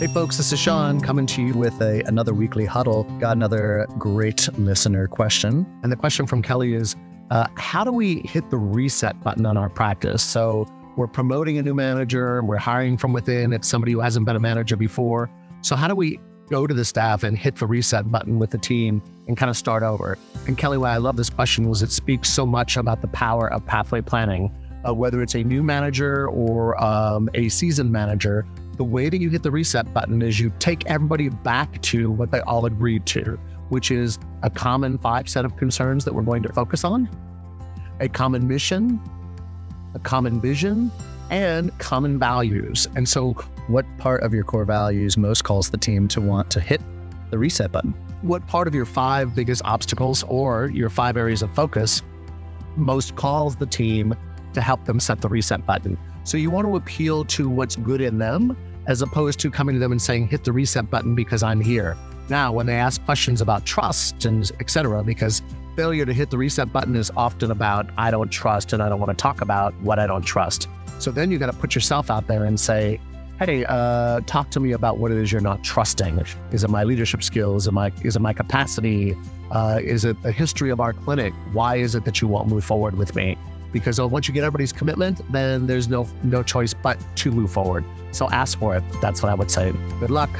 Hey, folks, this is Shawn coming to you with a, another weekly huddle. Got another great listener question. And the question from Kelly is uh, How do we hit the reset button on our practice? So, we're promoting a new manager, we're hiring from within. It's somebody who hasn't been a manager before. So, how do we go to the staff and hit the reset button with the team and kind of start over? And Kelly, why I love this question was it speaks so much about the power of pathway planning. Uh, whether it's a new manager or um, a seasoned manager, the way that you hit the reset button is you take everybody back to what they all agreed to, which is a common five set of concerns that we're going to focus on, a common mission, a common vision, and common values. And so, what part of your core values most calls the team to want to hit the reset button? What part of your five biggest obstacles or your five areas of focus most calls the team to help them set the reset button? So, you want to appeal to what's good in them as opposed to coming to them and saying, hit the reset button because I'm here. Now, when they ask questions about trust and et cetera, because failure to hit the reset button is often about, I don't trust and I don't want to talk about what I don't trust. So then you got to put yourself out there and say, hey, uh, talk to me about what it is you're not trusting. Is it my leadership skills? Am I, is it my capacity? Uh, is it the history of our clinic? Why is it that you won't move forward with me? Because once you get everybody's commitment, then there's no no choice but to move forward. So ask for it. That's what I would say. Good luck.